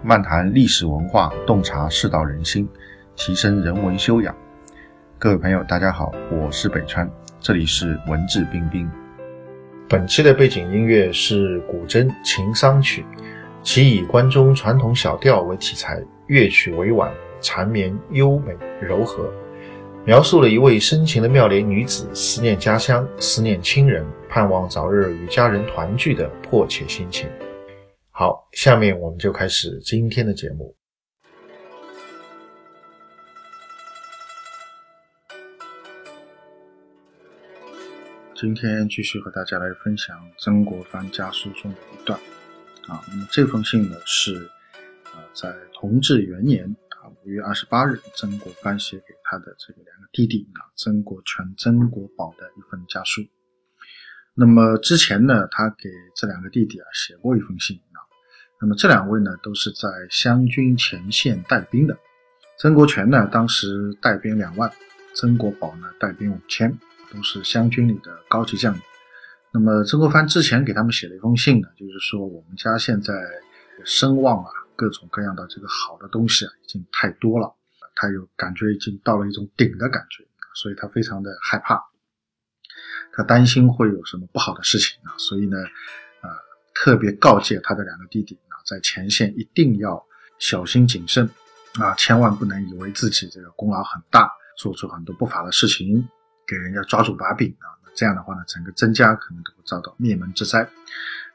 漫谈历史文化，洞察世道人心，提升人文修养。各位朋友，大家好，我是北川，这里是文质彬彬。本期的背景音乐是古筝《情桑曲》，其以关中传统小调为题材，乐曲委婉，缠绵优美柔和，描述了一位深情的妙龄女子思念家乡、思念亲人，盼望早日与家人团聚的迫切心情。好，下面我们就开始今天的节目。今天继续和大家来分享曾国藩家书中的一段啊。那么这封信呢是啊在同治元年啊五月二十八日，曾国藩写给他的这个两个弟弟啊曾国荃、曾国宝的一份家书。那么之前呢，他给这两个弟弟啊写过一封信。那么这两位呢，都是在湘军前线带兵的。曾国荃呢，当时带兵两万；曾国宝呢，带兵五千，都是湘军里的高级将领。那么曾国藩之前给他们写了一封信呢，就是说我们家现在声望啊，各种各样的这个好的东西啊，已经太多了，他有感觉已经到了一种顶的感觉，所以他非常的害怕，他担心会有什么不好的事情啊，所以呢，啊，特别告诫他的两个弟弟。在前线一定要小心谨慎啊，千万不能以为自己这个功劳很大，做出很多不法的事情，给人家抓住把柄啊。那这样的话呢，整个曾家可能都会遭到灭门之灾。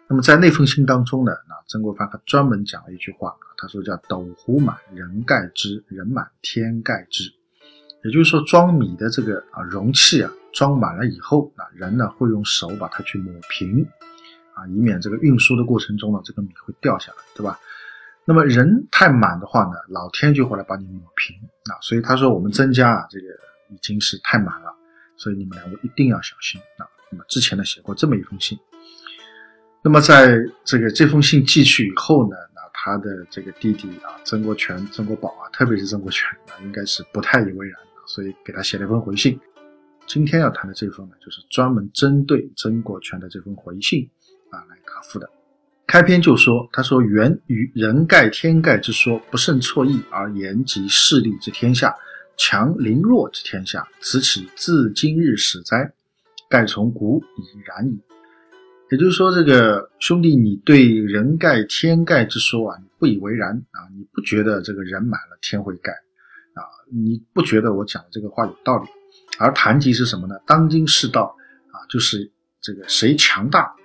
那么在那封信当中呢，那曾国藩还专门讲了一句话，他说叫“斗壶满，人盖之；人满，天盖之”。也就是说，装米的这个啊容器啊装满了以后，那人呢会用手把它去抹平。啊，以免这个运输的过程中呢，这个米会掉下来，对吧？那么人太满的话呢，老天就会来把你抹平啊。所以他说我们曾家啊，这个已经是太满了，所以你们两位一定要小心啊。那么之前呢写过这么一封信，那么在这个这封信寄去以后呢，那他的这个弟弟啊，曾国荃、曾国宝啊，特别是曾国荃啊，应该是不太以为然，所以给他写了一封回信。今天要谈的这封呢，就是专门针对曾国荃的这封回信。啊，来答复的。开篇就说：“他说，源于人盖天盖之说，不胜错意，而言及势力之天下，强凌弱之天下，此岂自今日始哉？盖从古已然矣。”也就是说，这个兄弟，你对人盖天盖之说啊，你不以为然啊，你不觉得这个人满了天会盖啊？你不觉得我讲的这个话有道理？而谈及是什么呢？当今世道啊，就是这个谁强大。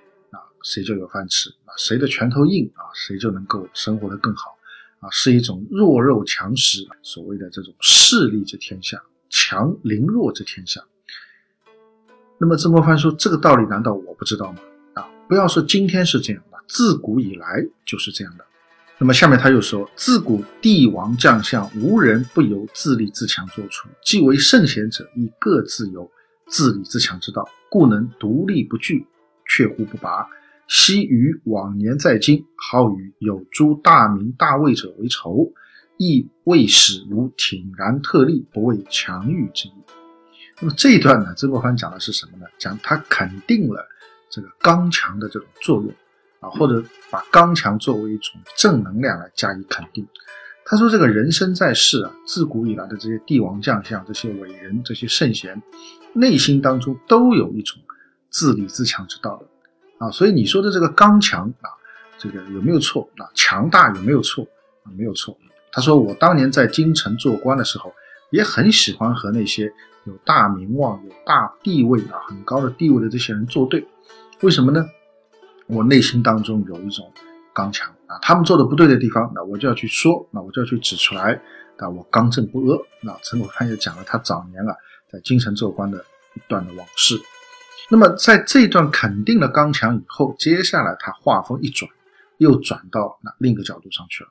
谁就有饭吃啊？谁的拳头硬啊？谁就能够生活的更好啊？是一种弱肉强食，所谓的这种势力之天下，强凌弱之天下。那么曾国藩说这个道理难道我不知道吗？啊，不要说今天是这样的，自古以来就是这样的。那么下面他又说，自古帝王将相无人不由自立自强做出，既为圣贤者，亦各自有自立自强之道，故能独立不惧，却乎不拔。昔与往年在今，好与有诸大名大位者为仇，亦未使无挺然特立，不畏强欲之意。那么这一段呢，曾国藩讲的是什么呢？讲他肯定了这个刚强的这种作用啊，或者把刚强作为一种正能量来加以肯定。他说，这个人生在世啊，自古以来的这些帝王将相、这些伟人、这些圣贤，内心当中都有一种自立自强之道的。啊，所以你说的这个刚强啊，这个有没有错？啊，强大有没有错？啊，没有错。他说我当年在京城做官的时候，也很喜欢和那些有大名望、有大地位啊、很高的地位的这些人作对。为什么呢？我内心当中有一种刚强啊，他们做的不对的地方，那我就要去说，那我就要去指出来，啊，我刚正不阿。那陈国藩也讲了他早年啊在京城做官的一段的往事。那么，在这段肯定了刚强以后，接下来他话锋一转，又转到那另一个角度上去了。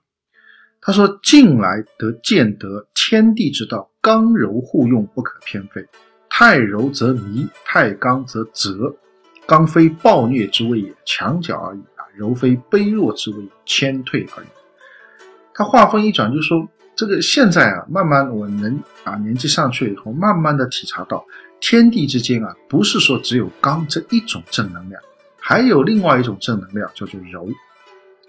他说：“近来得见得天地之道，刚柔互用，不可偏废。太柔则迷，太刚则折。刚非暴虐之谓也，强角而已啊；柔非卑弱之谓，谦退而已。”他话锋一转，就说：“这个现在啊，慢慢我能啊，年纪上去了以后，慢慢的体察到。”天地之间啊，不是说只有刚这一种正能量，还有另外一种正能量叫做柔，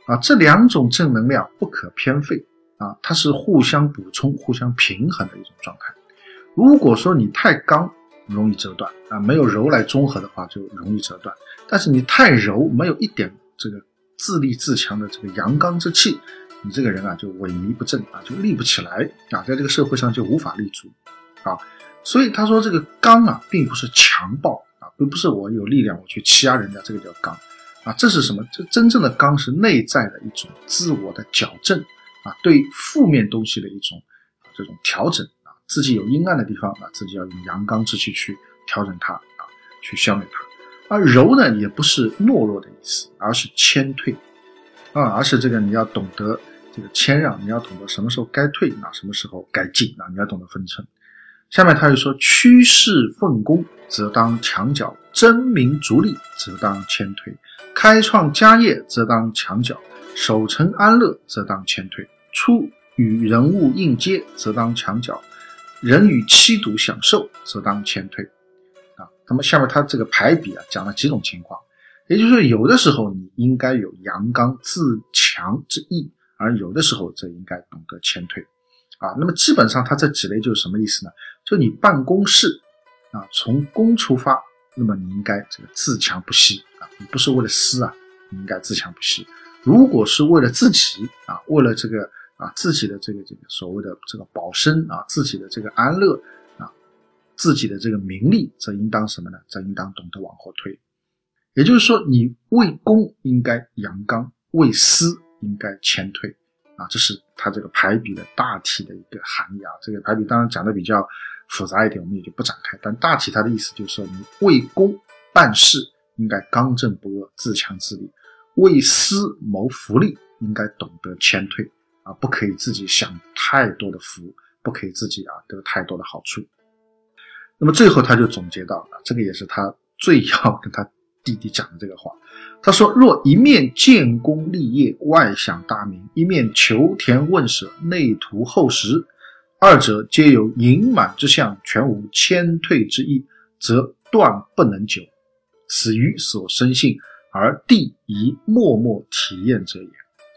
啊，这两种正能量不可偏废啊，它是互相补充、互相平衡的一种状态。如果说你太刚，容易折断啊，没有柔来中和的话，就容易折断。但是你太柔，没有一点这个自立自强的这个阳刚之气，你这个人啊就萎靡不振啊，就立不起来啊，在这个社会上就无法立足啊。所以他说这个刚啊，并不是强暴啊，并不是我有力量我去欺压人家，这个叫刚啊。这是什么？这真正的刚是内在的一种自我的矫正啊，对负面东西的一种这种调整啊。自己有阴暗的地方啊，自己要用阳刚之气去调整它啊，去消灭它。而柔呢，也不是懦弱的意思，而是谦退啊，而是这个你要懂得这个谦让，你要懂得什么时候该退啊，什么时候该进啊，你要懂得分寸。下面他又说：趋势奉公，则当墙角；争名逐利，则当谦退；开创家业，则当墙角；守成安乐，则当谦退；出与人物应接，则当墙角。人与妻独享受，则当谦退，啊，那么下面他这个排比啊，讲了几种情况，也就是说，有的时候你应该有阳刚自强之意，而有的时候则应该懂得谦退，啊，那么基本上它这几类就是什么意思呢？就你办公室啊，从公出发，那么你应该这个自强不息啊，你不是为了私啊，你应该自强不息。如果是为了自己啊，为了这个。啊，自己的这个这个所谓的这个保身啊，自己的这个安乐啊，自己的这个名利，则应当什么呢？则应当懂得往后退。也就是说，你为公应该阳刚，为私应该谦退啊。这是他这个排比的大体的一个含义啊。这个排比当然讲的比较复杂一点，我们也就不展开。但大体他的意思就是说，你为公办事应该刚正不阿，自强自立；为私谋福利，应该懂得谦退。啊，不可以自己享太多的福，不可以自己啊得太多的好处。那么最后他就总结到了，这个也是他最要跟他弟弟讲的这个话。他说：“若一面建功立业，外享大名；一面求田问舍，内图厚实，二者皆有盈满之相，全无谦退之意，则断不能久，此于所生性，而弟宜默默体验者也。”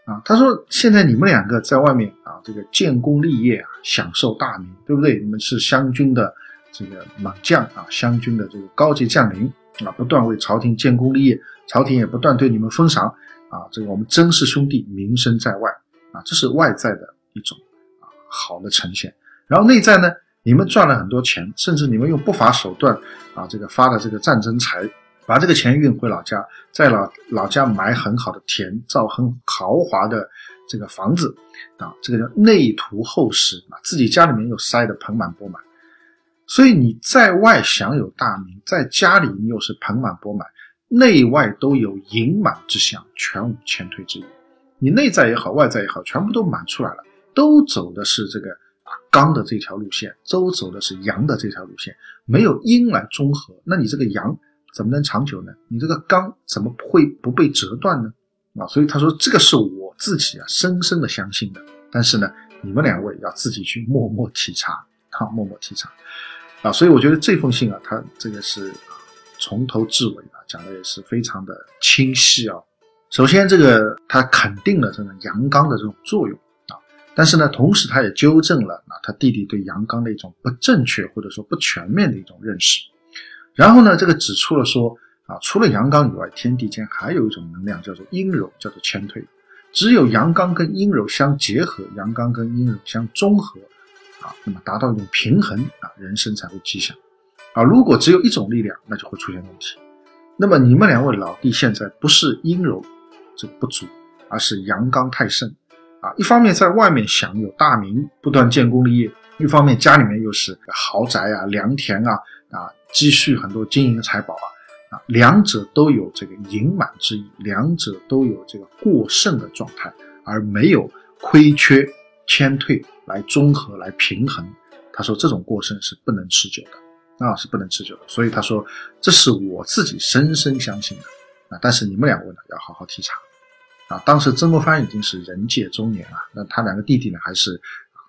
啊，他说：“现在你们两个在外面啊，这个建功立业啊，享受大名，对不对？你们是湘军的这个猛将啊，湘军的这个高级将领啊，不断为朝廷建功立业，朝廷也不断对你们封赏啊。这个我们曾氏兄弟名声在外啊，这是外在的一种啊好的呈现。然后内在呢，你们赚了很多钱，甚至你们用不法手段啊，这个发的这个战争财。”把这个钱运回老家，在老老家买很好的田，造很豪华的这个房子，啊，这个叫内图厚实啊，自己家里面又塞得盆满钵满，所以你在外享有大名，在家里你又是盆满钵满，内外都有盈满之相，全无谦退之意。你内在也好，外在也好，全部都满出来了，都走的是这个啊刚的这条路线，都走的是阳的这条路线，没有阴来中和，那你这个阳。怎么能长久呢？你这个刚怎么会不被折断呢？啊，所以他说这个是我自己啊深深的相信的。但是呢，你们两位要自己去默默体察，啊，默默体察，啊，所以我觉得这封信啊，他这个是从头至尾啊讲的也是非常的清晰啊。首先，这个他肯定了这个阳刚的这种作用啊，但是呢，同时他也纠正了啊他弟弟对阳刚的一种不正确或者说不全面的一种认识。然后呢，这个指出了说啊，除了阳刚以外，天地间还有一种能量叫做阴柔，叫做谦退。只有阳刚跟阴柔相结合，阳刚跟阴柔相中和，啊，那么达到一种平衡啊，人生才会吉祥。啊，如果只有一种力量，那就会出现问题。那么你们两位老弟现在不是阴柔这个不足，而是阳刚太盛啊。一方面在外面享有大名，不断建功立业；一方面家里面又是豪宅啊、良田啊。啊，积蓄很多金银财宝啊，啊，两者都有这个盈满之意，两者都有这个过剩的状态，而没有亏缺谦退来综合来平衡。他说这种过剩是不能持久的，啊，是不能持久的。所以他说这是我自己深深相信的，啊，但是你们两位呢要好好体察。啊，当时曾国藩已经是人界中年了，那他两个弟弟呢还是。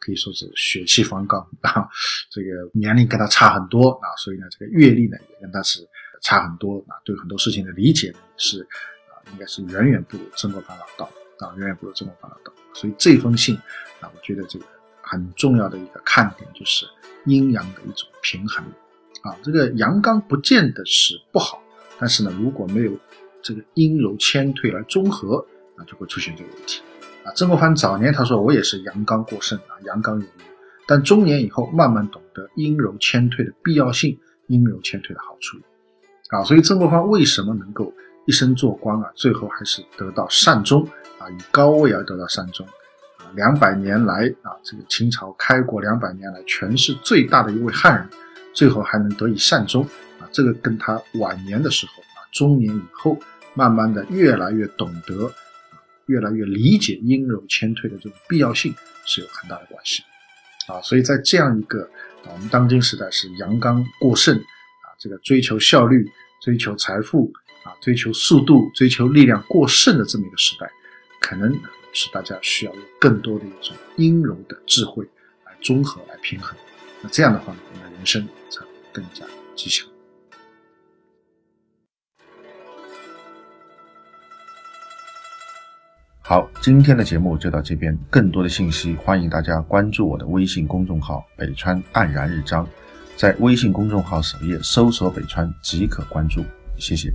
可以说是血气方刚啊，这个年龄跟他差很多啊，所以呢，这个阅历呢也跟他是差很多啊，对很多事情的理解呢是啊，应该是远远不如曾国藩老道。啊，远远不如曾国藩老道。所以这封信啊，我觉得这个很重要的一个看点就是阴阳的一种平衡啊。这个阳刚不见得是不好，但是呢，如果没有这个阴柔谦退来中和，那就会出现这个问题啊。曾国藩早年他说我也是阳刚过剩啊，阳刚有余，但中年以后慢慢懂得阴柔谦退的必要性，阴柔谦退的好处啊。所以曾国藩为什么能够一生做官啊，最后还是得到善终？啊，以高位而得到善终，两百年来啊，这个清朝开国两百年来权势最大的一位汉人，最后还能得以善终，啊，这个跟他晚年的时候啊，中年以后，慢慢的越来越懂得，啊，越来越理解阴柔谦退的这种必要性是有很大的关系，啊，所以在这样一个啊，我们当今时代是阳刚过剩，啊，这个追求效率、追求财富、啊，追求速度、追求力量过剩的这么一个时代。可能是大家需要有更多的一种阴柔的智慧来综合、来平衡。那这样的话呢，我们的人生才会更加吉祥。好，今天的节目就到这边。更多的信息，欢迎大家关注我的微信公众号“北川黯然日章”，在微信公众号首页搜索“北川”即可关注。谢谢。